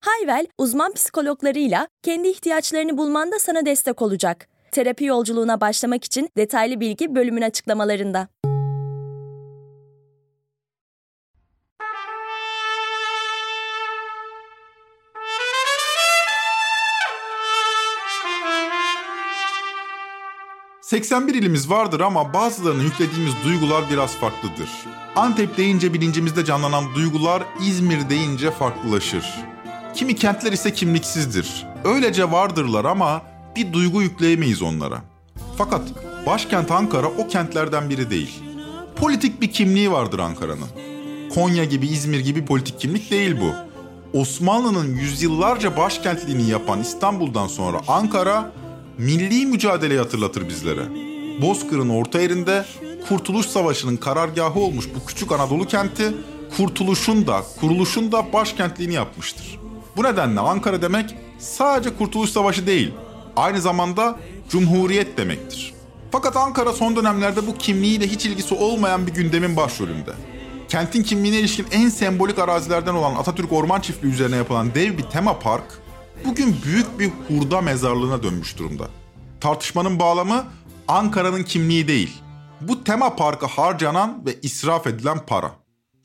Hayvel, uzman psikologlarıyla kendi ihtiyaçlarını bulmanda sana destek olacak. Terapi yolculuğuna başlamak için detaylı bilgi bölümün açıklamalarında. ...81 ilimiz vardır ama bazılarını yüklediğimiz duygular biraz farklıdır. Antep deyince bilincimizde canlanan duygular İzmir deyince farklılaşır. Kimi kentler ise kimliksizdir. Öylece vardırlar ama bir duygu yükleyemeyiz onlara. Fakat başkent Ankara o kentlerden biri değil. Politik bir kimliği vardır Ankara'nın. Konya gibi, İzmir gibi politik kimlik değil bu. Osmanlı'nın yüzyıllarca başkentliğini yapan İstanbul'dan sonra Ankara milli mücadeleyi hatırlatır bizlere. Bozkır'ın orta yerinde Kurtuluş Savaşı'nın karargahı olmuş bu küçük Anadolu kenti kurtuluşun da kuruluşun da başkentliğini yapmıştır. Bu nedenle Ankara demek sadece Kurtuluş Savaşı değil, aynı zamanda Cumhuriyet demektir. Fakat Ankara son dönemlerde bu kimliğiyle hiç ilgisi olmayan bir gündemin başrolünde. Kentin kimliğine ilişkin en sembolik arazilerden olan Atatürk Orman Çiftliği üzerine yapılan dev bir tema park, bugün büyük bir hurda mezarlığına dönmüş durumda. Tartışmanın bağlamı Ankara'nın kimliği değil, bu tema parka harcanan ve israf edilen para.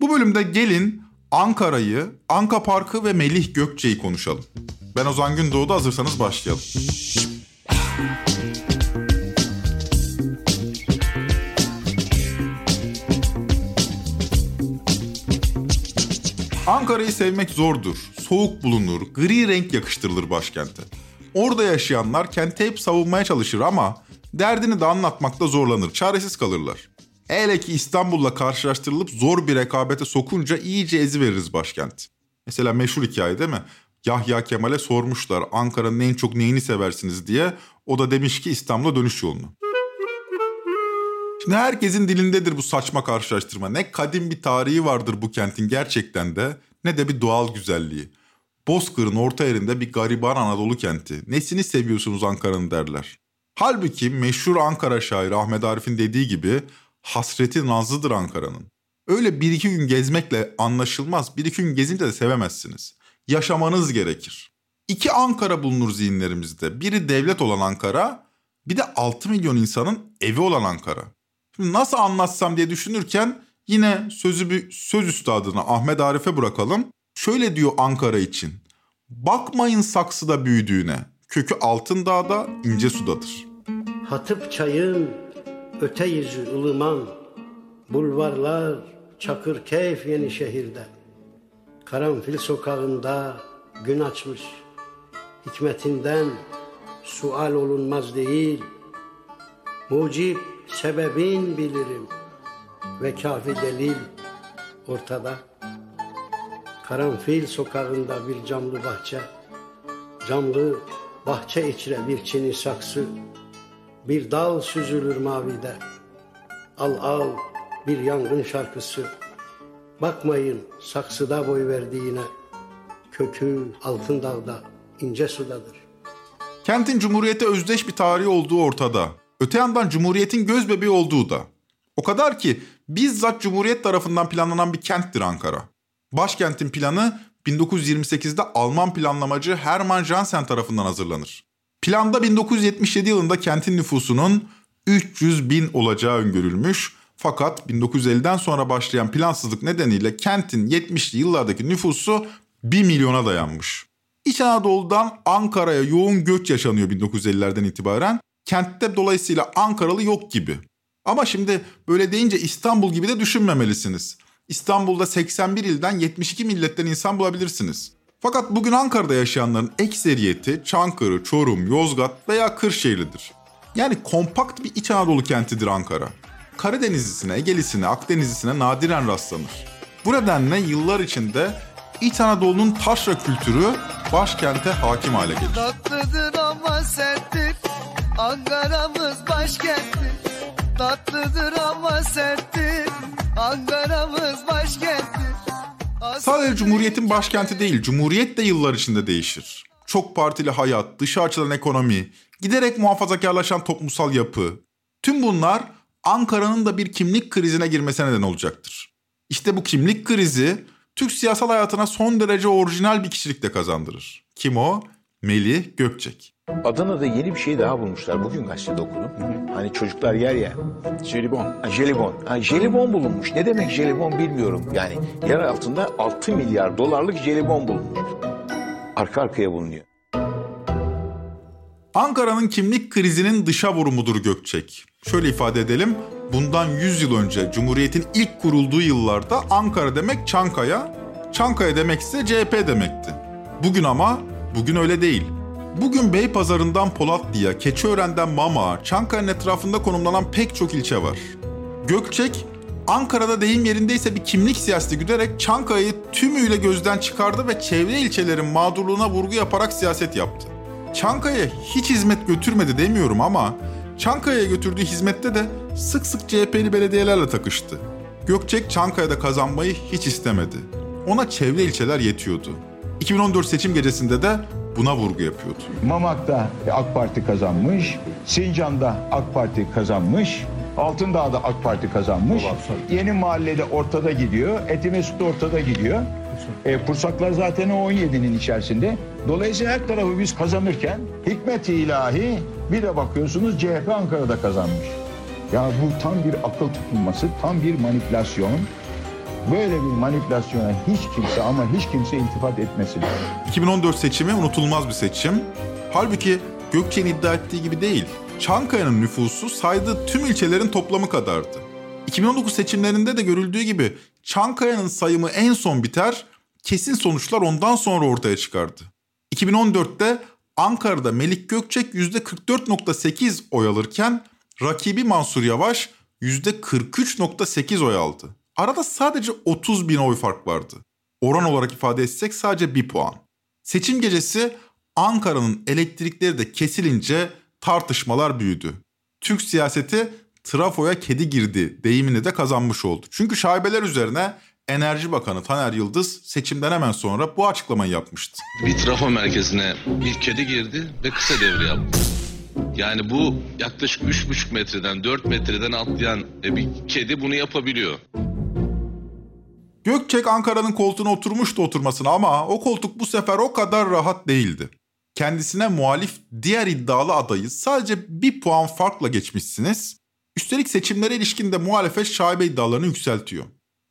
Bu bölümde gelin Ankara'yı, Anka Parkı ve Melih Gökçe'yi konuşalım. Ben Ozan Gündoğdu hazırsanız başlayalım. Ankara'yı sevmek zordur. Soğuk bulunur, gri renk yakıştırılır başkente. Orada yaşayanlar kenti hep savunmaya çalışır ama derdini de anlatmakta zorlanır, çaresiz kalırlar. Hele ki İstanbul'la karşılaştırılıp zor bir rekabete sokunca iyice ezi veririz başkent. Mesela meşhur hikaye değil mi? Yahya Kemal'e sormuşlar Ankara'nın en çok neyini seversiniz diye. O da demiş ki İstanbul'a dönüş yolunu. Şimdi herkesin dilindedir bu saçma karşılaştırma. Ne kadim bir tarihi vardır bu kentin gerçekten de ne de bir doğal güzelliği. Bozkır'ın orta yerinde bir gariban Anadolu kenti. Nesini seviyorsunuz Ankara'nın derler. Halbuki meşhur Ankara şairi Ahmet Arif'in dediği gibi hasreti nazlıdır Ankara'nın. Öyle bir iki gün gezmekle anlaşılmaz. Bir iki gün gezince de sevemezsiniz. Yaşamanız gerekir. İki Ankara bulunur zihinlerimizde. Biri devlet olan Ankara, bir de 6 milyon insanın evi olan Ankara. Şimdi nasıl anlatsam diye düşünürken yine sözü bir söz üstadına Ahmet Arif'e bırakalım. Şöyle diyor Ankara için. Bakmayın saksıda büyüdüğüne. Kökü altın dağda, ince sudadır. Hatıp çayın öte yüzü ılıman, bulvarlar çakır keyf yeni şehirde. Karanfil sokağında gün açmış, hikmetinden sual olunmaz değil. Mucip sebebin bilirim ve kafi delil ortada. Karanfil sokağında bir camlı bahçe, camlı bahçe içre bir çini saksı, bir dal süzülür mavide. Al al bir yangın şarkısı. Bakmayın saksıda boy verdiğine. Kökü altın dağda, ince sudadır. Kentin Cumhuriyete özdeş bir tarihi olduğu ortada. Öte yandan Cumhuriyet'in göz bebeği olduğu da. O kadar ki bizzat Cumhuriyet tarafından planlanan bir kenttir Ankara. Başkentin planı 1928'de Alman planlamacı Hermann Jansen tarafından hazırlanır. Planda 1977 yılında kentin nüfusunun 300 bin olacağı öngörülmüş. Fakat 1950'den sonra başlayan plansızlık nedeniyle kentin 70'li yıllardaki nüfusu 1 milyona dayanmış. İç Anadolu'dan Ankara'ya yoğun göç yaşanıyor 1950'lerden itibaren. Kentte dolayısıyla Ankaralı yok gibi. Ama şimdi böyle deyince İstanbul gibi de düşünmemelisiniz. İstanbul'da 81 ilden 72 milletten insan bulabilirsiniz. Fakat bugün Ankara'da yaşayanların ekseriyeti Çankırı, Çorum, Yozgat veya Kırşehirlidir. Yani kompakt bir İç Anadolu kentidir Ankara. Karadenizlisine, Egelisine, Akdenizlisine nadiren rastlanır. Bu nedenle yıllar içinde İç Anadolu'nun taşra kültürü başkente hakim hale gelir. Tatlıdır ama serttir Ankara'mız başkenttir Tatlıdır ama serttir Ankara'mız başkenttir Sadece Cumhuriyet'in başkenti değil, Cumhuriyet de yıllar içinde değişir. Çok partili hayat, dışa açılan ekonomi, giderek muhafazakarlaşan toplumsal yapı. Tüm bunlar Ankara'nın da bir kimlik krizine girmesine neden olacaktır. İşte bu kimlik krizi Türk siyasal hayatına son derece orijinal bir kişilik de kazandırır. Kim o? Melih Gökçek. Adana'da yeni bir şey daha bulmuşlar. Bugün gazetede okudum. Hani çocuklar yer ya. Jelibon. Ha, jelibon. Ha, jelibon bulunmuş. Ne demek jelibon bilmiyorum. Yani yer altında 6 milyar dolarlık jelibon bulunmuş. Arka arkaya bulunuyor. Ankara'nın kimlik krizinin dışa vurumudur Gökçek. Şöyle ifade edelim. Bundan 100 yıl önce Cumhuriyet'in ilk kurulduğu yıllarda Ankara demek Çankaya, Çankaya demek ise CHP demekti. Bugün ama bugün öyle değil. Bugün Beypazarı'ndan Polatlı'ya, Keçiören'den Mama, Çankaya'nın etrafında konumlanan pek çok ilçe var. Gökçek, Ankara'da deyim yerindeyse bir kimlik siyaseti güderek Çankaya'yı tümüyle gözden çıkardı ve çevre ilçelerin mağdurluğuna vurgu yaparak siyaset yaptı. Çankaya hiç hizmet götürmedi demiyorum ama Çankaya'ya götürdüğü hizmette de sık sık CHP'li belediyelerle takıştı. Gökçek Çankaya'da kazanmayı hiç istemedi. Ona çevre ilçeler yetiyordu. 2014 seçim gecesinde de buna vurgu yapıyordu. Mamak'ta AK Parti kazanmış, Sincan'da AK Parti kazanmış, Altındağ'da AK Parti kazanmış. Yeni mahallede ortada gidiyor, Etimesut ortada gidiyor. E, Pursaklar zaten o 17'nin içerisinde. Dolayısıyla her tarafı biz kazanırken hikmet-i ilahi bir de bakıyorsunuz CHP Ankara'da kazanmış. Ya bu tam bir akıl tutulması, tam bir manipülasyon. Böyle bir manipülasyona hiç kimse ama hiç kimse iltifat etmesin. 2014 seçimi unutulmaz bir seçim. Halbuki Gökçe'nin iddia ettiği gibi değil. Çankaya'nın nüfusu saydığı tüm ilçelerin toplamı kadardı. 2019 seçimlerinde de görüldüğü gibi Çankaya'nın sayımı en son biter, kesin sonuçlar ondan sonra ortaya çıkardı. 2014'te Ankara'da Melik Gökçek %44.8 oy alırken rakibi Mansur Yavaş %43.8 oy aldı. Arada sadece 30 bin oy fark vardı. Oran olarak ifade etsek sadece bir puan. Seçim gecesi Ankara'nın elektrikleri de kesilince tartışmalar büyüdü. Türk siyaseti trafoya kedi girdi deyimini de kazanmış oldu. Çünkü şaibeler üzerine Enerji Bakanı Taner Yıldız seçimden hemen sonra bu açıklamayı yapmıştı. Bir trafo merkezine bir kedi girdi ve kısa devre yaptı. Yani bu yaklaşık 3,5 metreden 4 metreden atlayan bir kedi bunu yapabiliyor. Gökçek Ankara'nın koltuğuna oturmuştu oturmasına ama o koltuk bu sefer o kadar rahat değildi. Kendisine muhalif diğer iddialı adayı sadece bir puan farkla geçmişsiniz. Üstelik seçimlere ilişkin de muhalefet şaibe iddialarını yükseltiyor.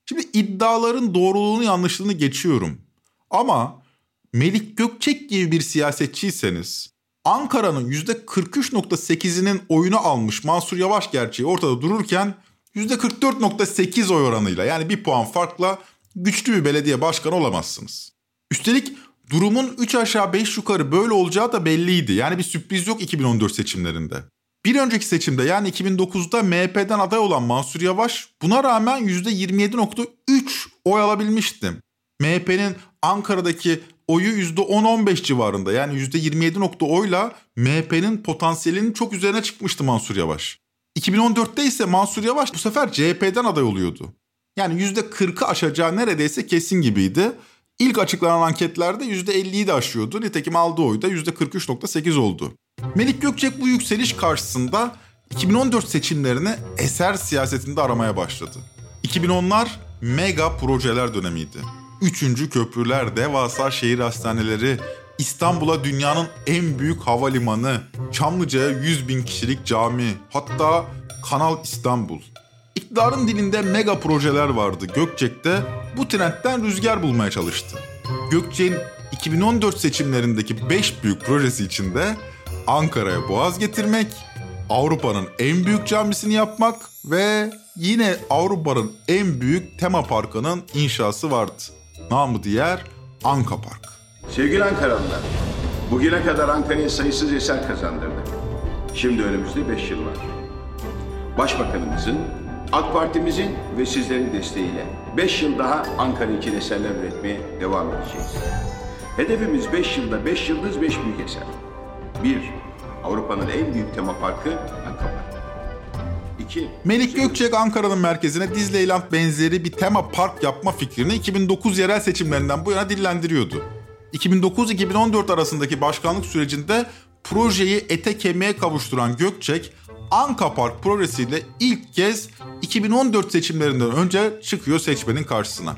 Şimdi iddiaların doğruluğunu yanlışlığını geçiyorum. Ama Melik Gökçek gibi bir siyasetçiyseniz Ankara'nın %43.8'inin oyunu almış Mansur Yavaş gerçeği ortada dururken %44.8 oy oranıyla yani bir puan farkla güçlü bir belediye başkanı olamazsınız. Üstelik durumun 3 aşağı 5 yukarı böyle olacağı da belliydi. Yani bir sürpriz yok 2014 seçimlerinde. Bir önceki seçimde yani 2009'da MHP'den aday olan Mansur Yavaş buna rağmen %27.3 oy alabilmişti. MHP'nin Ankara'daki oyu %10-15 civarında yani %27 oyla MHP'nin potansiyelinin çok üzerine çıkmıştı Mansur Yavaş. 2014'te ise Mansur Yavaş bu sefer CHP'den aday oluyordu. Yani %40'ı aşacağı neredeyse kesin gibiydi. İlk açıklanan anketlerde %50'yi de aşıyordu. Nitekim aldığı oy da %43.8 oldu. Melik Gökçek bu yükseliş karşısında 2014 seçimlerini eser siyasetinde aramaya başladı. 2010'lar mega projeler dönemiydi. Üçüncü köprüler, devasa şehir hastaneleri, İstanbul'a dünyanın en büyük havalimanı, Çamlıca'ya 100 bin kişilik cami, hatta Kanal İstanbul. İktidarın dilinde mega projeler vardı. Gökçek'te bu trendten rüzgar bulmaya çalıştı. Gökçek'in 2014 seçimlerindeki 5 büyük projesi içinde Ankara'ya boğaz getirmek, Avrupa'nın en büyük camisini yapmak ve yine Avrupa'nın en büyük tema parkının inşası vardı. Namı diğer Anka Park. Sevgili Ankaralılar, bugüne kadar Ankara'ya sayısız eser kazandırdık. Şimdi önümüzde 5 yıl var. Başbakanımızın, AK Partimizin ve sizlerin desteğiyle 5 yıl daha Ankara için eserler üretmeye devam edeceğiz. Hedefimiz 5 yılda 5 yıldız 5 büyük eser. 1. Avrupa'nın en büyük tema parkı Ankapark. İki, Melik Gökçek Ankara'nın merkezine Disneyland benzeri bir tema park yapma fikrini 2009 yerel seçimlerinden bu yana dillendiriyordu. 2009-2014 arasındaki başkanlık sürecinde projeyi ete kemiğe kavuşturan Gökçek, Anka Park projesiyle ilk kez 2014 seçimlerinden önce çıkıyor seçmenin karşısına.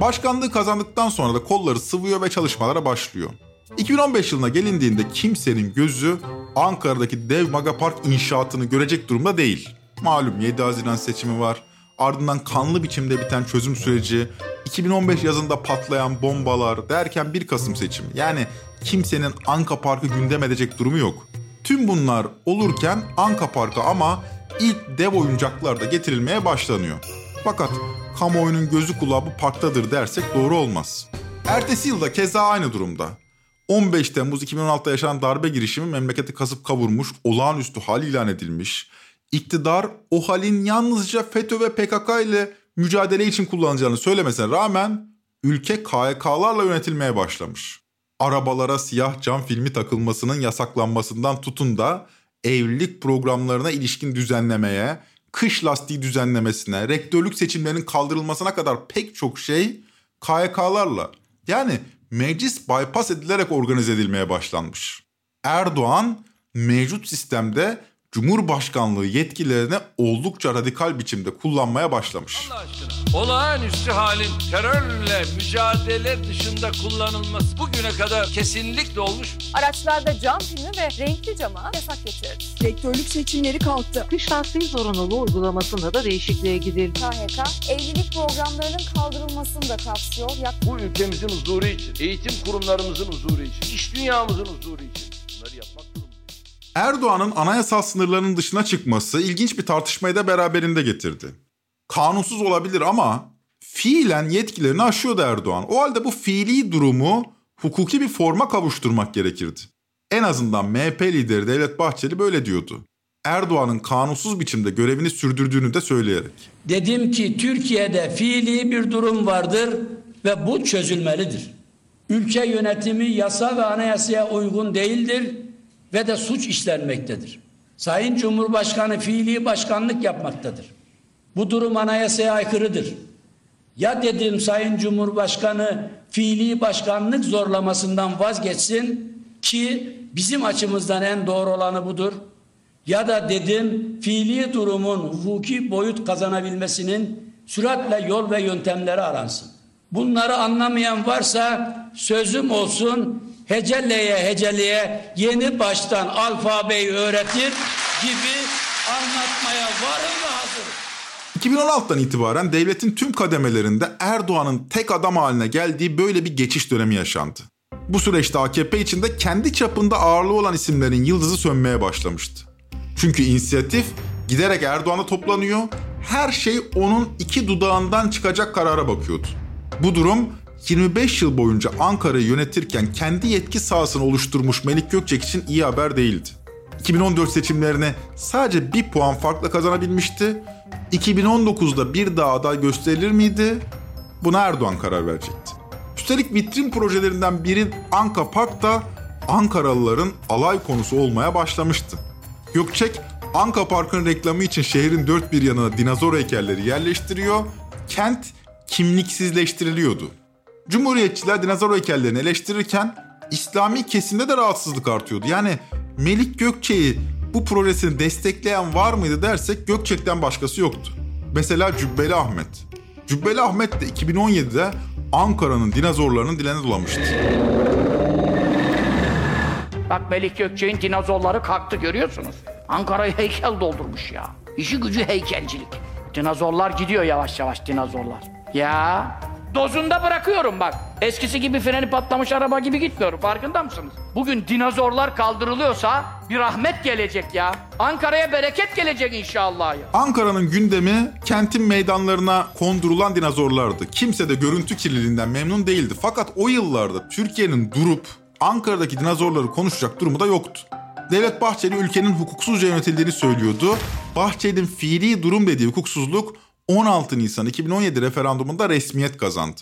Başkanlığı kazandıktan sonra da kolları sıvıyor ve çalışmalara başlıyor. 2015 yılına gelindiğinde kimsenin gözü Ankara'daki dev Magapark inşaatını görecek durumda değil. Malum 7 Haziran seçimi var. Ardından kanlı biçimde biten çözüm süreci, 2015 yazında patlayan bombalar derken 1 Kasım seçimi. Yani kimsenin Anka Park'ı gündem edecek durumu yok. Tüm bunlar olurken Anka Park'a ama ilk dev oyuncaklar da getirilmeye başlanıyor. Fakat kamuoyunun gözü kulağı bu parktadır dersek doğru olmaz. Ertesi yılda keza aynı durumda. 15 Temmuz 2016'da yaşanan darbe girişimi memleketi kasıp kavurmuş, olağanüstü hal ilan edilmiş. İktidar o halin yalnızca FETÖ ve PKK ile mücadele için kullanacağını söylemesine rağmen ülke KHK'larla yönetilmeye başlamış. Arabalara siyah cam filmi takılmasının yasaklanmasından tutun da evlilik programlarına ilişkin düzenlemeye, kış lastiği düzenlemesine, rektörlük seçimlerinin kaldırılmasına kadar pek çok şey KHK'larla yani meclis bypass edilerek organize edilmeye başlanmış. Erdoğan mevcut sistemde Cumhurbaşkanlığı yetkilerini oldukça radikal biçimde kullanmaya başlamış. Olağanüstü halin terörle mücadele dışında kullanılması bugüne kadar kesinlikle olmuş. Araçlarda cam filmi ve renkli cama yasak getirdi. Rektörlük seçimleri kalktı. Kış lastiği zorunluluğu uygulamasında da değişikliğe gidildi. KHK evlilik programlarının kaldırılmasını da kapsıyor. Yak Bu ülkemizin huzuru için, eğitim kurumlarımızın huzuru için, iş dünyamızın huzuru için bunları yapmak. Erdoğan'ın anayasal sınırlarının dışına çıkması ilginç bir tartışmayı da beraberinde getirdi. Kanunsuz olabilir ama fiilen yetkilerini aşıyordu Erdoğan. O halde bu fiili durumu hukuki bir forma kavuşturmak gerekirdi. En azından MHP lideri Devlet Bahçeli böyle diyordu. Erdoğan'ın kanunsuz biçimde görevini sürdürdüğünü de söyleyerek. Dedim ki Türkiye'de fiili bir durum vardır ve bu çözülmelidir. Ülke yönetimi yasa ve anayasaya uygun değildir ve de suç işlenmektedir. Sayın Cumhurbaşkanı fiili başkanlık yapmaktadır. Bu durum anayasaya aykırıdır. Ya dedim Sayın Cumhurbaşkanı fiili başkanlık zorlamasından vazgeçsin ki bizim açımızdan en doğru olanı budur. Ya da dedim fiili durumun hukuki boyut kazanabilmesinin süratle yol ve yöntemleri aransın. Bunları anlamayan varsa sözüm olsun heceleye heceleye yeni baştan alfabeyi öğretir gibi anlatmaya varım ve hazırım. 2016'dan itibaren devletin tüm kademelerinde Erdoğan'ın tek adam haline geldiği böyle bir geçiş dönemi yaşandı. Bu süreçte AKP içinde kendi çapında ağırlığı olan isimlerin yıldızı sönmeye başlamıştı. Çünkü inisiyatif giderek Erdoğan'a toplanıyor, her şey onun iki dudağından çıkacak karara bakıyordu. Bu durum 25 yıl boyunca Ankara'yı yönetirken kendi yetki sahasını oluşturmuş Melik Gökçek için iyi haber değildi. 2014 seçimlerini sadece bir puan farkla kazanabilmişti. 2019'da bir daha aday gösterilir miydi? Buna Erdoğan karar verecekti. Üstelik vitrin projelerinden biri Anka Park da Ankaralıların alay konusu olmaya başlamıştı. Gökçek, Anka Park'ın reklamı için şehrin dört bir yanına dinozor heykelleri yerleştiriyor, kent kimliksizleştiriliyordu. Cumhuriyetçiler dinozor heykellerini eleştirirken İslami kesimde de rahatsızlık artıyordu. Yani Melik Gökçek'i bu projesini destekleyen var mıydı dersek Gökçek'ten başkası yoktu. Mesela Cübbeli Ahmet. Cübbeli Ahmet de 2017'de Ankara'nın dinozorlarının diline dolamıştı. Bak Melik Gökçek'in dinozorları kalktı görüyorsunuz. Ankara'yı heykel doldurmuş ya. İşi gücü heykelcilik. Dinozorlar gidiyor yavaş yavaş dinozorlar. Ya dozunda bırakıyorum bak. Eskisi gibi freni patlamış araba gibi gitmiyorum. Farkında mısınız? Bugün dinozorlar kaldırılıyorsa bir rahmet gelecek ya. Ankara'ya bereket gelecek inşallah ya. Ankara'nın gündemi kentin meydanlarına kondurulan dinozorlardı. Kimse de görüntü kirliliğinden memnun değildi. Fakat o yıllarda Türkiye'nin durup Ankara'daki dinozorları konuşacak durumu da yoktu. Devlet Bahçeli ülkenin hukuksuzca yönetildiğini söylüyordu. Bahçeli'nin fiili durum dediği hukuksuzluk 16 Nisan 2017 referandumunda resmiyet kazandı.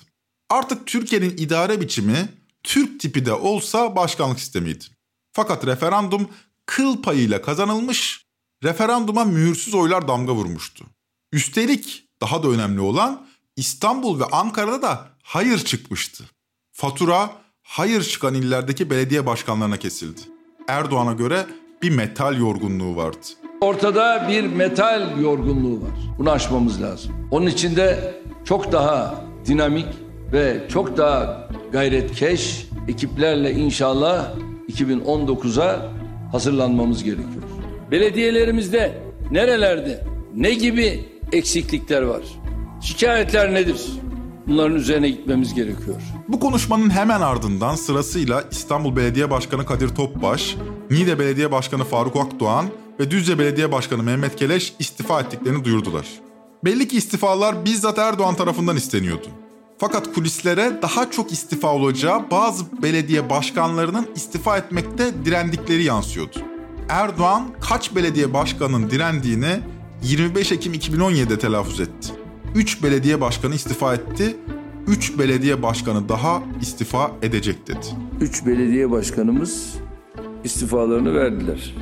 Artık Türkiye'nin idare biçimi Türk tipi de olsa başkanlık sistemiydi. Fakat referandum kıl payıyla kazanılmış, referanduma mühürsüz oylar damga vurmuştu. Üstelik daha da önemli olan İstanbul ve Ankara'da da hayır çıkmıştı. Fatura hayır çıkan illerdeki belediye başkanlarına kesildi. Erdoğan'a göre bir metal yorgunluğu vardı. Ortada bir metal yorgunluğu var. Bunu aşmamız lazım. Onun için de çok daha dinamik ve çok daha gayretkeş ekiplerle inşallah 2019'a hazırlanmamız gerekiyor. Belediyelerimizde nerelerde ne gibi eksiklikler var? Şikayetler nedir? Bunların üzerine gitmemiz gerekiyor. Bu konuşmanın hemen ardından sırasıyla İstanbul Belediye Başkanı Kadir Topbaş, Niğde Belediye Başkanı Faruk Akdoğan ve Düzce Belediye Başkanı Mehmet Keleş istifa ettiklerini duyurdular. Belli ki istifalar bizzat Erdoğan tarafından isteniyordu. Fakat kulislere daha çok istifa olacağı bazı belediye başkanlarının istifa etmekte direndikleri yansıyordu. Erdoğan kaç belediye başkanının direndiğini 25 Ekim 2017'de telaffuz etti. 3 belediye başkanı istifa etti, 3 belediye başkanı daha istifa edecek dedi. 3 belediye başkanımız istifalarını verdiler.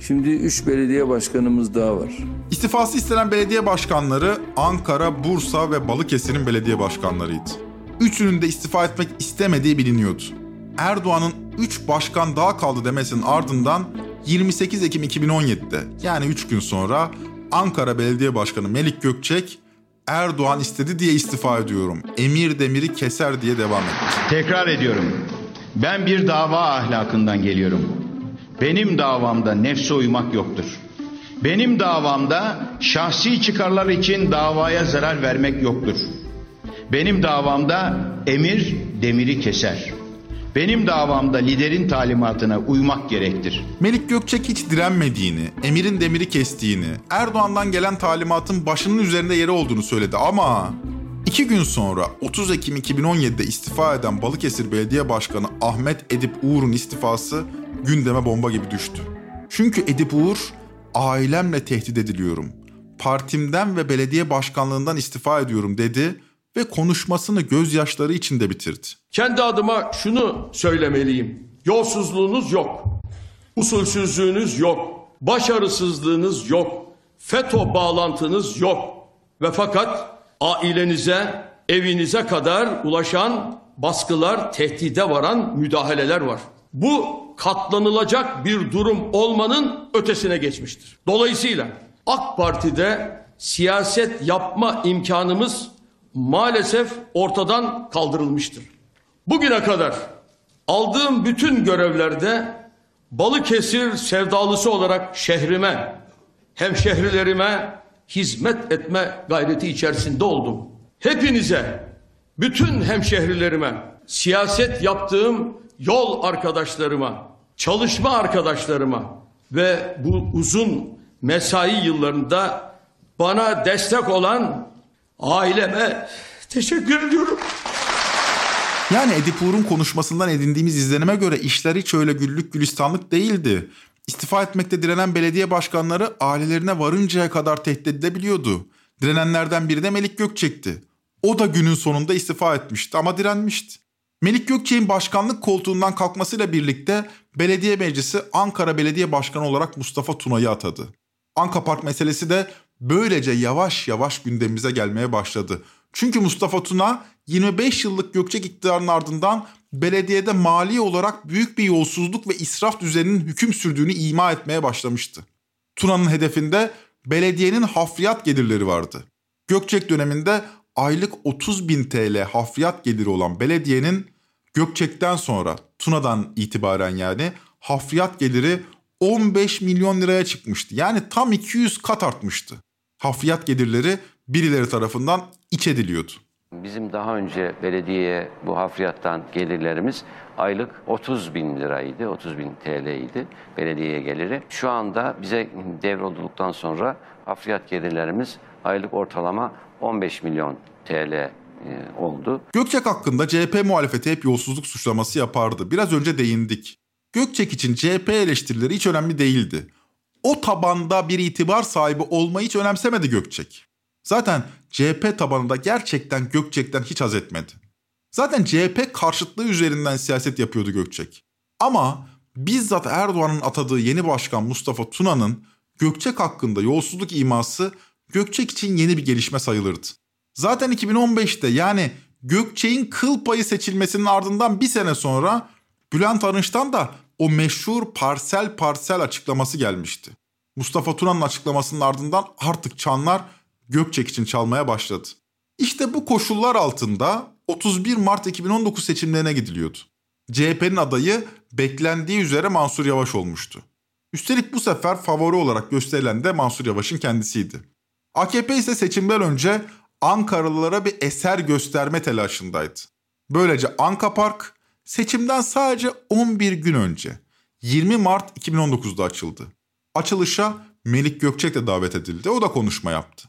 Şimdi 3 belediye başkanımız daha var. İstifası istenen belediye başkanları Ankara, Bursa ve Balıkesir'in belediye başkanlarıydı. Üçünün de istifa etmek istemediği biliniyordu. Erdoğan'ın 3 başkan daha kaldı demesinin ardından 28 Ekim 2017'de yani 3 gün sonra Ankara Belediye Başkanı Melik Gökçek Erdoğan istedi diye istifa ediyorum. Emir demiri keser diye devam etti. Tekrar ediyorum. Ben bir dava ahlakından geliyorum. Benim davamda nefse uymak yoktur. Benim davamda şahsi çıkarlar için davaya zarar vermek yoktur. Benim davamda emir demiri keser. Benim davamda liderin talimatına uymak gerektir. Melik Gökçek hiç direnmediğini, emirin demiri kestiğini, Erdoğan'dan gelen talimatın başının üzerinde yeri olduğunu söyledi ama iki gün sonra 30 Ekim 2017'de istifa eden Balıkesir Belediye Başkanı Ahmet Edip Uğur'un istifası gündeme bomba gibi düştü. Çünkü Edip Uğur, ailemle tehdit ediliyorum. Partimden ve belediye başkanlığından istifa ediyorum dedi ve konuşmasını gözyaşları içinde bitirdi. Kendi adıma şunu söylemeliyim. Yolsuzluğunuz yok. Usulsüzlüğünüz yok. Başarısızlığınız yok. FETÖ bağlantınız yok. Ve fakat ailenize, evinize kadar ulaşan baskılar, tehdide varan müdahaleler var. Bu katlanılacak bir durum olmanın ötesine geçmiştir. Dolayısıyla AK Parti'de siyaset yapma imkanımız maalesef ortadan kaldırılmıştır. Bugüne kadar aldığım bütün görevlerde Balıkesir sevdalısı olarak şehrime, hemşehrilerime hizmet etme gayreti içerisinde oldum. Hepinize, bütün hemşehrilerime, siyaset yaptığım yol arkadaşlarıma, çalışma arkadaşlarıma ve bu uzun mesai yıllarında bana destek olan aileme teşekkür ediyorum. Yani Edip Uğur'un konuşmasından edindiğimiz izlenime göre işler hiç öyle güllük gülistanlık değildi. İstifa etmekte direnen belediye başkanları ailelerine varıncaya kadar tehdit edilebiliyordu. Direnenlerden biri de Melik Gökçek'ti. O da günün sonunda istifa etmişti ama direnmişti. Melik Gökçek'in başkanlık koltuğundan kalkmasıyla birlikte belediye meclisi Ankara Belediye Başkanı olarak Mustafa Tuna'yı atadı. Anka Park meselesi de böylece yavaş yavaş gündemimize gelmeye başladı. Çünkü Mustafa Tuna 25 yıllık Gökçek iktidarının ardından belediyede mali olarak büyük bir yolsuzluk ve israf düzeninin hüküm sürdüğünü ima etmeye başlamıştı. Tuna'nın hedefinde belediyenin hafriyat gelirleri vardı. Gökçek döneminde aylık 30 bin TL hafriyat geliri olan belediyenin Gökçek'ten sonra Tuna'dan itibaren yani hafriyat geliri 15 milyon liraya çıkmıştı. Yani tam 200 kat artmıştı. Hafriyat gelirleri birileri tarafından iç ediliyordu. Bizim daha önce belediyeye bu hafriyattan gelirlerimiz aylık 30 bin liraydı, 30 bin TL'ydi belediyeye geliri. Şu anda bize devrolduktan sonra hafriyat gelirlerimiz aylık ortalama 15 milyon TL e, oldu. Gökçek hakkında CHP muhalefeti hep yolsuzluk suçlaması yapardı. Biraz önce değindik. Gökçek için CHP eleştirileri hiç önemli değildi. O tabanda bir itibar sahibi olmayı hiç önemsemedi Gökçek. Zaten CHP tabanında gerçekten Gökçek'ten hiç haz etmedi. Zaten CHP karşıtlığı üzerinden siyaset yapıyordu Gökçek. Ama bizzat Erdoğan'ın atadığı yeni başkan Mustafa Tuna'nın Gökçek hakkında yolsuzluk iması Gökçek için yeni bir gelişme sayılırdı. Zaten 2015'te yani Gökçek'in kıl payı seçilmesinin ardından bir sene sonra Bülent Arınç'tan da o meşhur parsel parsel açıklaması gelmişti. Mustafa Tuna'nın açıklamasının ardından artık çanlar Gökçek için çalmaya başladı. İşte bu koşullar altında 31 Mart 2019 seçimlerine gidiliyordu. CHP'nin adayı beklendiği üzere Mansur Yavaş olmuştu. Üstelik bu sefer favori olarak gösterilen de Mansur Yavaş'ın kendisiydi. AKP ise seçimden önce Ankaralılara bir eser gösterme telaşındaydı. Böylece Anka Park seçimden sadece 11 gün önce 20 Mart 2019'da açıldı. Açılışa Melik Gökçek de davet edildi. O da konuşma yaptı.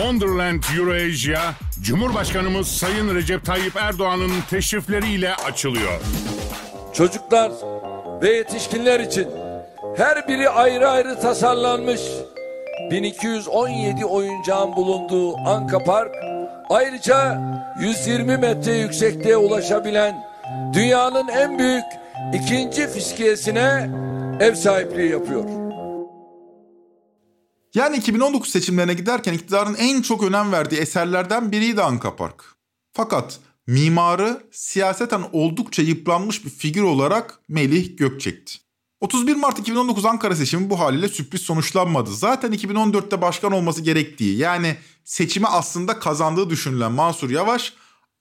Wonderland Eurasia, Cumhurbaşkanımız Sayın Recep Tayyip Erdoğan'ın teşrifleriyle açılıyor. Çocuklar ve yetişkinler için her biri ayrı ayrı tasarlanmış 1217 oyuncağın bulunduğu Anka Park ayrıca 120 metre yüksekliğe ulaşabilen dünyanın en büyük ikinci fiskiyesine ev sahipliği yapıyor. Yani 2019 seçimlerine giderken iktidarın en çok önem verdiği eserlerden biriydi Anka Park. Fakat mimarı siyaseten oldukça yıpranmış bir figür olarak Melih Gökçek'ti. 31 Mart 2019 Ankara seçimi bu haliyle sürpriz sonuçlanmadı. Zaten 2014'te başkan olması gerektiği yani seçimi aslında kazandığı düşünülen Mansur Yavaş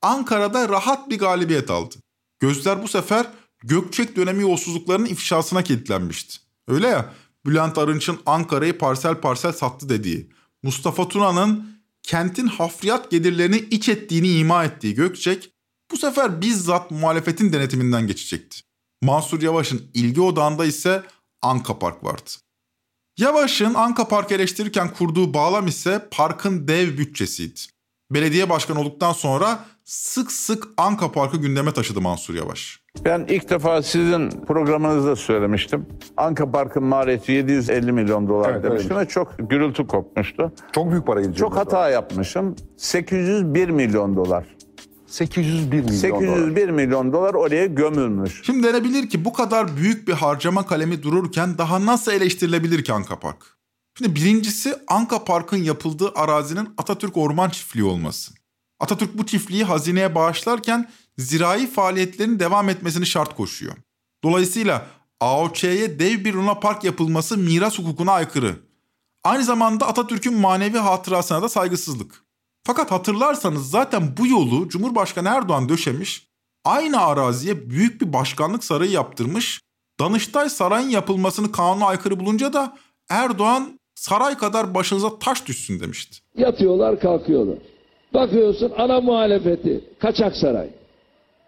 Ankara'da rahat bir galibiyet aldı. Gözler bu sefer Gökçek dönemi yolsuzluklarının ifşasına kilitlenmişti. Öyle ya Bülent Arınç'ın Ankara'yı parsel parsel sattı dediği, Mustafa Tuna'nın kentin hafriyat gelirlerini iç ettiğini ima ettiği Gökçek bu sefer bizzat muhalefetin denetiminden geçecekti. Mansur Yavaş'ın ilgi odağında ise Anka Park vardı. Yavaş'ın Anka Park eleştirirken kurduğu bağlam ise parkın dev bütçesiydi. Belediye başkanı olduktan sonra sık sık Anka Park'ı gündeme taşıdı Mansur Yavaş. Ben ilk defa sizin programınızda söylemiştim. Anka Park'ın maliyeti 750 milyon dolar Evet, demiştim öyle. ve çok gürültü kopmuştu. Çok büyük para Çok hata yapmışım. 801 milyon dolar. 801 milyon 801 milyon dolar oraya gömülmüş. Şimdi denebilir ki bu kadar büyük bir harcama kalemi dururken daha nasıl eleştirilebilir ki Anka Park? Şimdi birincisi Anka Park'ın yapıldığı arazinin Atatürk Orman Çiftliği olması. Atatürk bu çiftliği hazineye bağışlarken zirai faaliyetlerin devam etmesini şart koşuyor. Dolayısıyla AOÇ'ye dev bir Luna Park yapılması miras hukukuna aykırı. Aynı zamanda Atatürk'ün manevi hatırasına da saygısızlık. Fakat hatırlarsanız zaten bu yolu Cumhurbaşkanı Erdoğan döşemiş, aynı araziye büyük bir başkanlık sarayı yaptırmış, Danıştay Sarayı'nın yapılmasını kanuna aykırı bulunca da Erdoğan saray kadar başınıza taş düşsün demişti. Yatıyorlar kalkıyorlar. Bakıyorsun ana muhalefeti kaçak saray.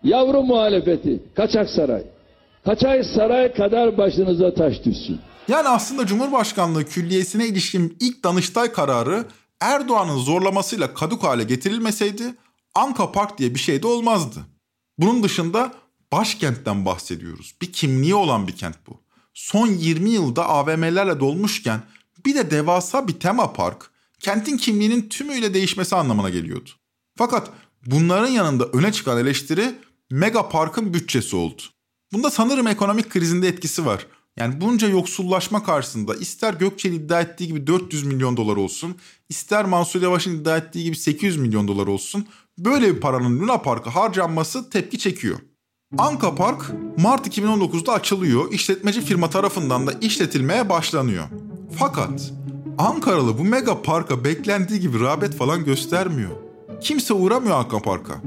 Yavru muhalefeti kaçak saray. Kaçak saray kadar başınıza taş düşsün. Yani aslında Cumhurbaşkanlığı külliyesine ilişkin ilk Danıştay kararı Erdoğan'ın zorlamasıyla kaduk hale getirilmeseydi Anka Park diye bir şey de olmazdı. Bunun dışında başkentten bahsediyoruz. Bir kimliği olan bir kent bu. Son 20 yılda AVM'lerle dolmuşken bir de devasa bir tema park kentin kimliğinin tümüyle değişmesi anlamına geliyordu. Fakat bunların yanında öne çıkan eleştiri Mega Park'ın bütçesi oldu. Bunda sanırım ekonomik krizinde etkisi var. Yani bunca yoksullaşma karşısında ister Gökçe'nin iddia ettiği gibi 400 milyon dolar olsun, ister Mansur Yavaş'ın iddia ettiği gibi 800 milyon dolar olsun, böyle bir paranın Luna Park'a harcanması tepki çekiyor. Anka Park Mart 2019'da açılıyor. İşletmeci firma tarafından da işletilmeye başlanıyor. Fakat Ankaralı bu mega parka beklendiği gibi rağbet falan göstermiyor. Kimse uğramıyor Anka Park'a.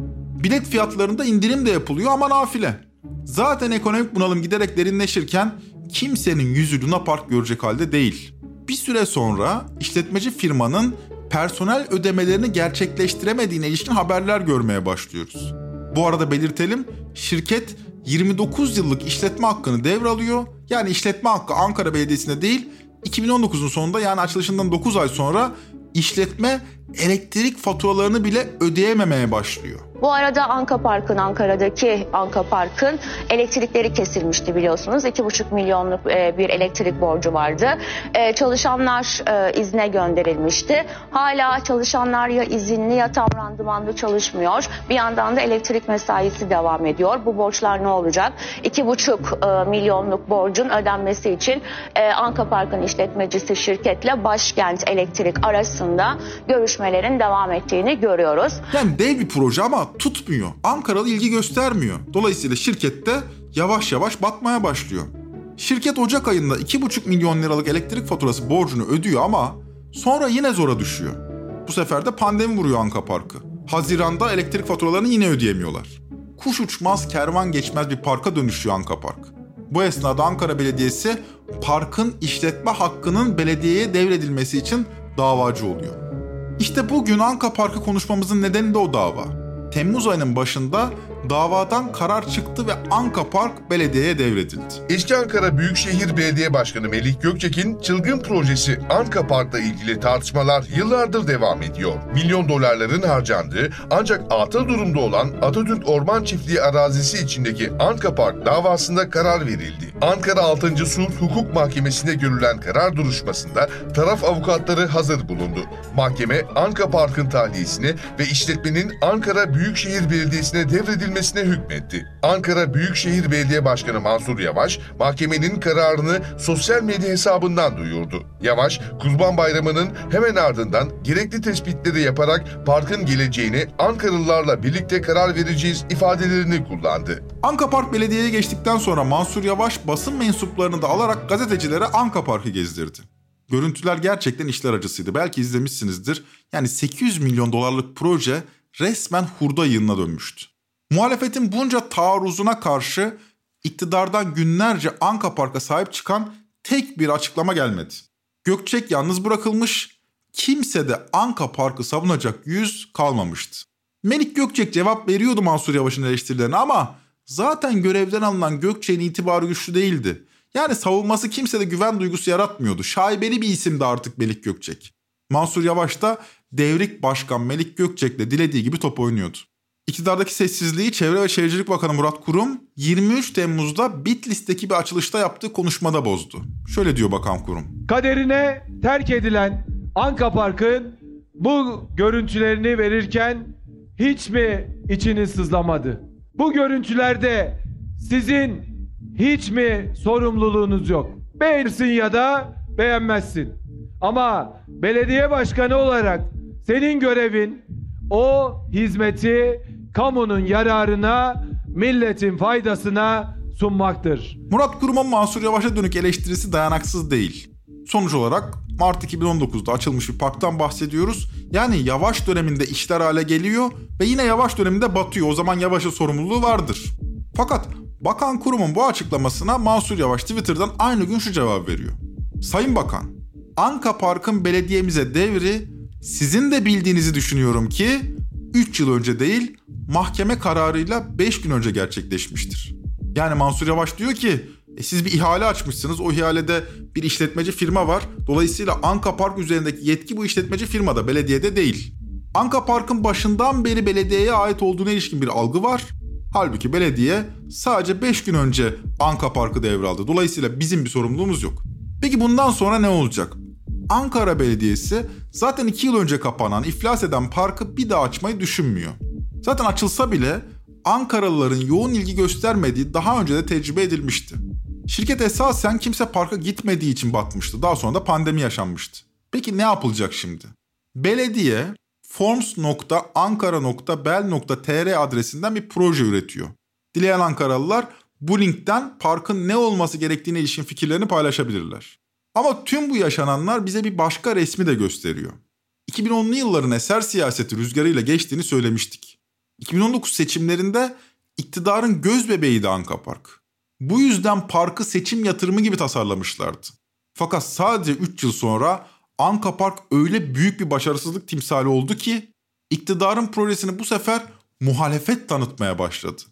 Bilet fiyatlarında indirim de yapılıyor ama nafile. Zaten ekonomik bunalım giderek derinleşirken kimsenin yüzü Luna Park görecek halde değil. Bir süre sonra işletmeci firmanın personel ödemelerini gerçekleştiremediğine ilişkin haberler görmeye başlıyoruz. Bu arada belirtelim, şirket 29 yıllık işletme hakkını devralıyor. Yani işletme hakkı Ankara Belediyesi'nde değil, 2019'un sonunda yani açılışından 9 ay sonra işletme elektrik faturalarını bile ödeyememeye başlıyor. Bu arada Anka Park'ın, Ankara'daki Anka Park'ın elektrikleri kesilmişti biliyorsunuz. 2,5 milyonluk e, bir elektrik borcu vardı. E, çalışanlar e, izne gönderilmişti. Hala çalışanlar ya izinli ya tam randımanlı çalışmıyor. Bir yandan da elektrik mesaisi devam ediyor. Bu borçlar ne olacak? 2,5 milyonluk borcun ödenmesi için Anka Park'ın işletmecisi şirketle Başkent Elektrik arasında görüşmelerin devam ettiğini görüyoruz. Yani dev bir proje ama tutmuyor. Ankaralı ilgi göstermiyor. Dolayısıyla şirkette yavaş yavaş batmaya başlıyor. Şirket Ocak ayında 2,5 milyon liralık elektrik faturası borcunu ödüyor ama sonra yine zora düşüyor. Bu sefer de pandemi vuruyor Anka Park'ı. Haziranda elektrik faturalarını yine ödeyemiyorlar. Kuş uçmaz, kervan geçmez bir parka dönüşüyor Anka Park. Bu esnada Ankara Belediyesi parkın işletme hakkının belediyeye devredilmesi için davacı oluyor. İşte bugün Anka Park'ı konuşmamızın nedeni de o dava. Temmuz ayının başında davadan karar çıktı ve Anka Park belediyeye devredildi. Eski Ankara Büyükşehir Belediye Başkanı Melik Gökçek'in çılgın projesi Anka Park'la ilgili tartışmalar yıllardır devam ediyor. Milyon dolarların harcandığı ancak atıl durumda olan Atatürk Orman Çiftliği arazisi içindeki Anka Park davasında karar verildi. Ankara 6. Sulh Hukuk Mahkemesi'nde görülen karar duruşmasında taraf avukatları hazır bulundu. Mahkeme Anka Park'ın tahliyesini ve işletmenin Ankara Büyükşehir Belediyesi'ne devredilmesine hükmetti. Ankara Büyükşehir Belediye Başkanı Mansur Yavaş, mahkemenin kararını sosyal medya hesabından duyurdu. Yavaş, Kurban Bayramı'nın hemen ardından gerekli tespitleri yaparak parkın geleceğini Ankaralılarla birlikte karar vereceğiz ifadelerini kullandı. Anka Park Belediye'ye geçtikten sonra Mansur Yavaş basın mensuplarını da alarak gazetecilere Anka Park'ı gezdirdi. Görüntüler gerçekten işler acısıydı. Belki izlemişsinizdir. Yani 800 milyon dolarlık proje resmen hurda yığınına dönmüştü. Muhalefetin bunca taarruzuna karşı iktidardan günlerce Anka Park'a sahip çıkan tek bir açıklama gelmedi. Gökçek yalnız bırakılmış, kimse de Anka Park'ı savunacak yüz kalmamıştı. Melik Gökçek cevap veriyordu Mansur Yavaş'ın eleştirilerine ama zaten görevden alınan Gökçek'in itibarı güçlü değildi. Yani savunması kimsede güven duygusu yaratmıyordu. Şaibeli bir isimdi artık Melik Gökçek. Mansur Yavaş da devrik başkan Melik Gökçek'le dilediği gibi top oynuyordu. İktidardaki sessizliği Çevre ve Şehircilik Bakanı Murat Kurum 23 Temmuz'da Bitlis'teki bir açılışta yaptığı konuşmada bozdu. Şöyle diyor Bakan Kurum. Kaderine terk edilen Anka Park'ın bu görüntülerini verirken hiç mi içiniz sızlamadı? Bu görüntülerde sizin hiç mi sorumluluğunuz yok? Beğenirsin ya da beğenmezsin. Ama belediye başkanı olarak senin görevin o hizmeti kamunun yararına, milletin faydasına sunmaktır. Murat Kurum'un Mansur Yavaş'a dönük eleştirisi dayanaksız değil. Sonuç olarak Mart 2019'da açılmış bir parktan bahsediyoruz. Yani Yavaş döneminde işler hale geliyor ve yine Yavaş döneminde batıyor. O zaman Yavaş'ın sorumluluğu vardır. Fakat Bakan Kurum'un bu açıklamasına Mansur Yavaş Twitter'dan aynı gün şu cevap veriyor. Sayın Bakan, Anka Park'ın belediyemize devri sizin de bildiğinizi düşünüyorum ki 3 yıl önce değil mahkeme kararıyla 5 gün önce gerçekleşmiştir. Yani Mansur Yavaş diyor ki e siz bir ihale açmışsınız. O ihalede bir işletmeci firma var. Dolayısıyla Anka Park üzerindeki yetki bu işletmeci firmada, belediyede değil. Anka Park'ın başından beri belediyeye ait olduğuna ilişkin bir algı var. Halbuki belediye sadece 5 gün önce Anka Park'ı devraldı. Dolayısıyla bizim bir sorumluluğumuz yok. Peki bundan sonra ne olacak? Ankara Belediyesi zaten 2 yıl önce kapanan, iflas eden parkı bir daha açmayı düşünmüyor. Zaten açılsa bile Ankaralıların yoğun ilgi göstermediği daha önce de tecrübe edilmişti. Şirket esasen kimse parka gitmediği için batmıştı. Daha sonra da pandemi yaşanmıştı. Peki ne yapılacak şimdi? Belediye forms.ankara.bel.tr adresinden bir proje üretiyor. Dileyen Ankaralılar bu linkten parkın ne olması gerektiğine ilişkin fikirlerini paylaşabilirler. Ama tüm bu yaşananlar bize bir başka resmi de gösteriyor. 2010'lu yılların eser siyaseti rüzgarıyla geçtiğini söylemiştik. 2019 seçimlerinde iktidarın göz bebeğiydi Anka Park. Bu yüzden parkı seçim yatırımı gibi tasarlamışlardı. Fakat sadece 3 yıl sonra Anka Park öyle büyük bir başarısızlık timsali oldu ki iktidarın projesini bu sefer muhalefet tanıtmaya başladı.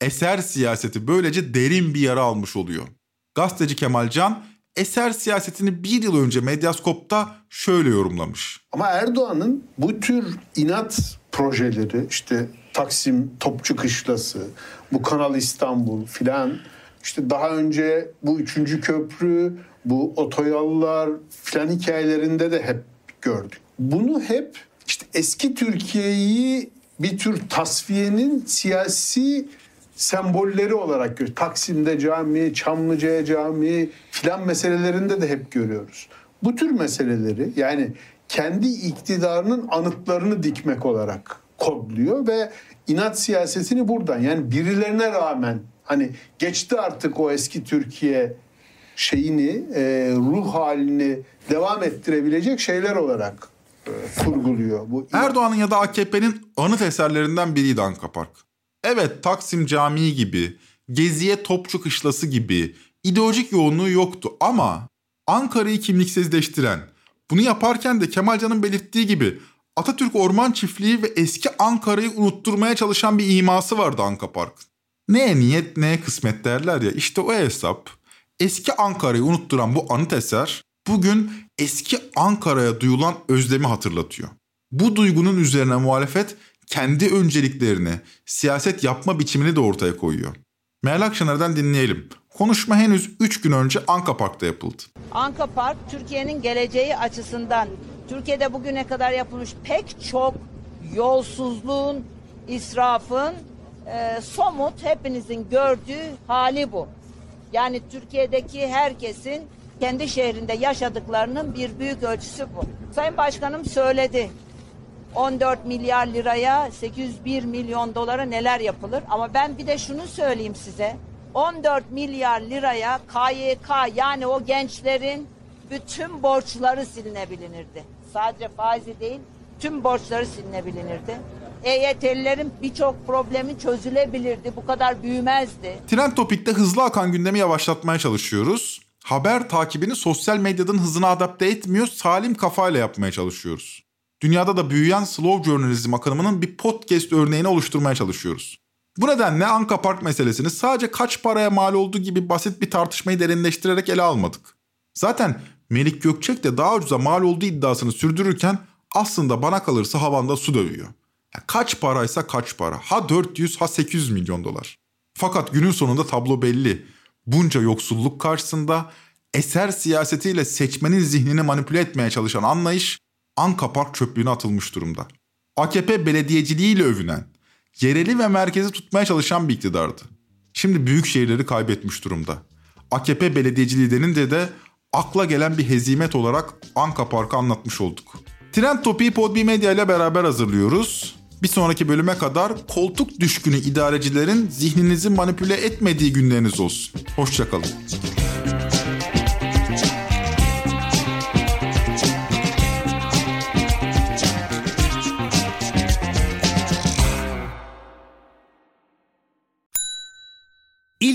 Eser siyaseti böylece derin bir yara almış oluyor. Gazeteci Kemal Can eser siyasetini bir yıl önce Medyaskop'ta şöyle yorumlamış. Ama Erdoğan'ın bu tür inat projeleri işte Taksim Topçu Kışlası, bu Kanal İstanbul filan işte daha önce bu üçüncü köprü, bu otoyollar filan hikayelerinde de hep gördük. Bunu hep işte eski Türkiye'yi bir tür tasfiyenin siyasi sembolleri olarak görüyoruz. Taksim'de cami, Çamlıca'ya cami filan meselelerinde de hep görüyoruz. Bu tür meseleleri yani kendi iktidarının anıtlarını dikmek olarak kodluyor ve inat siyasetini buradan yani birilerine rağmen hani geçti artık o eski Türkiye şeyini e, ruh halini devam ettirebilecek şeyler olarak e, kurguluyor. Bu Erdoğan'ın ya da AKP'nin anıt eserlerinden biriydi Anka Park. Evet Taksim Camii gibi, Geziye Topçu Kışlası gibi ideolojik yoğunluğu yoktu ama Ankara'yı kimliksizleştiren, bunu yaparken de Kemalcan'ın belirttiği gibi Atatürk Orman Çiftliği ve eski Ankara'yı unutturmaya çalışan bir iması vardı Anka Park. Neye niyet neye kısmet derler ya işte o hesap. Eski Ankara'yı unutturan bu anıt eser bugün eski Ankara'ya duyulan özlemi hatırlatıyor. Bu duygunun üzerine muhalefet kendi önceliklerini, siyaset yapma biçimini de ortaya koyuyor. Meral Akşener'den dinleyelim. Konuşma henüz 3 gün önce Anka Park'ta yapıldı. Anka Park Türkiye'nin geleceği açısından Türkiye'de bugüne kadar yapılmış pek çok yolsuzluğun, israfın e, somut hepinizin gördüğü hali bu. Yani Türkiye'deki herkesin kendi şehrinde yaşadıklarının bir büyük ölçüsü bu. Sayın Başkanım söyledi. 14 milyar liraya 801 milyon dolara neler yapılır? Ama ben bir de şunu söyleyeyim size. 14 milyar liraya KYK yani o gençlerin bütün borçları silinebilinirdi. Sadece faizi değil, tüm borçları silinebilinirdi. EYT'lilerin birçok problemi çözülebilirdi. Bu kadar büyümezdi. Trend Topik'te hızlı akan gündemi yavaşlatmaya çalışıyoruz. Haber takibini sosyal medyanın hızına adapte etmiyor, salim kafayla yapmaya çalışıyoruz. Dünyada da büyüyen slow journalism akımının bir podcast örneğini oluşturmaya çalışıyoruz. Bu nedenle Anka Park meselesini sadece kaç paraya mal olduğu gibi basit bir tartışmayı derinleştirerek ele almadık. Zaten Melik Gökçek de daha ucuza mal olduğu iddiasını sürdürürken aslında bana kalırsa havanda su dövüyor. Kaç paraysa kaç para. Ha 400 ha 800 milyon dolar. Fakat günün sonunda tablo belli. Bunca yoksulluk karşısında eser siyasetiyle seçmenin zihnini manipüle etmeye çalışan anlayış Anka Park çöplüğüne atılmış durumda. AKP belediyeciliğiyle övünen, yereli ve merkezi tutmaya çalışan bir iktidardı. Şimdi büyük şehirleri kaybetmiş durumda. AKP belediyeciliği denince de akla gelen bir hezimet olarak Anka Park'ı anlatmış olduk. Trend Topi'yi Podbi Medya ile beraber hazırlıyoruz. Bir sonraki bölüme kadar koltuk düşkünü idarecilerin zihninizi manipüle etmediği günleriniz olsun. Hoşçakalın.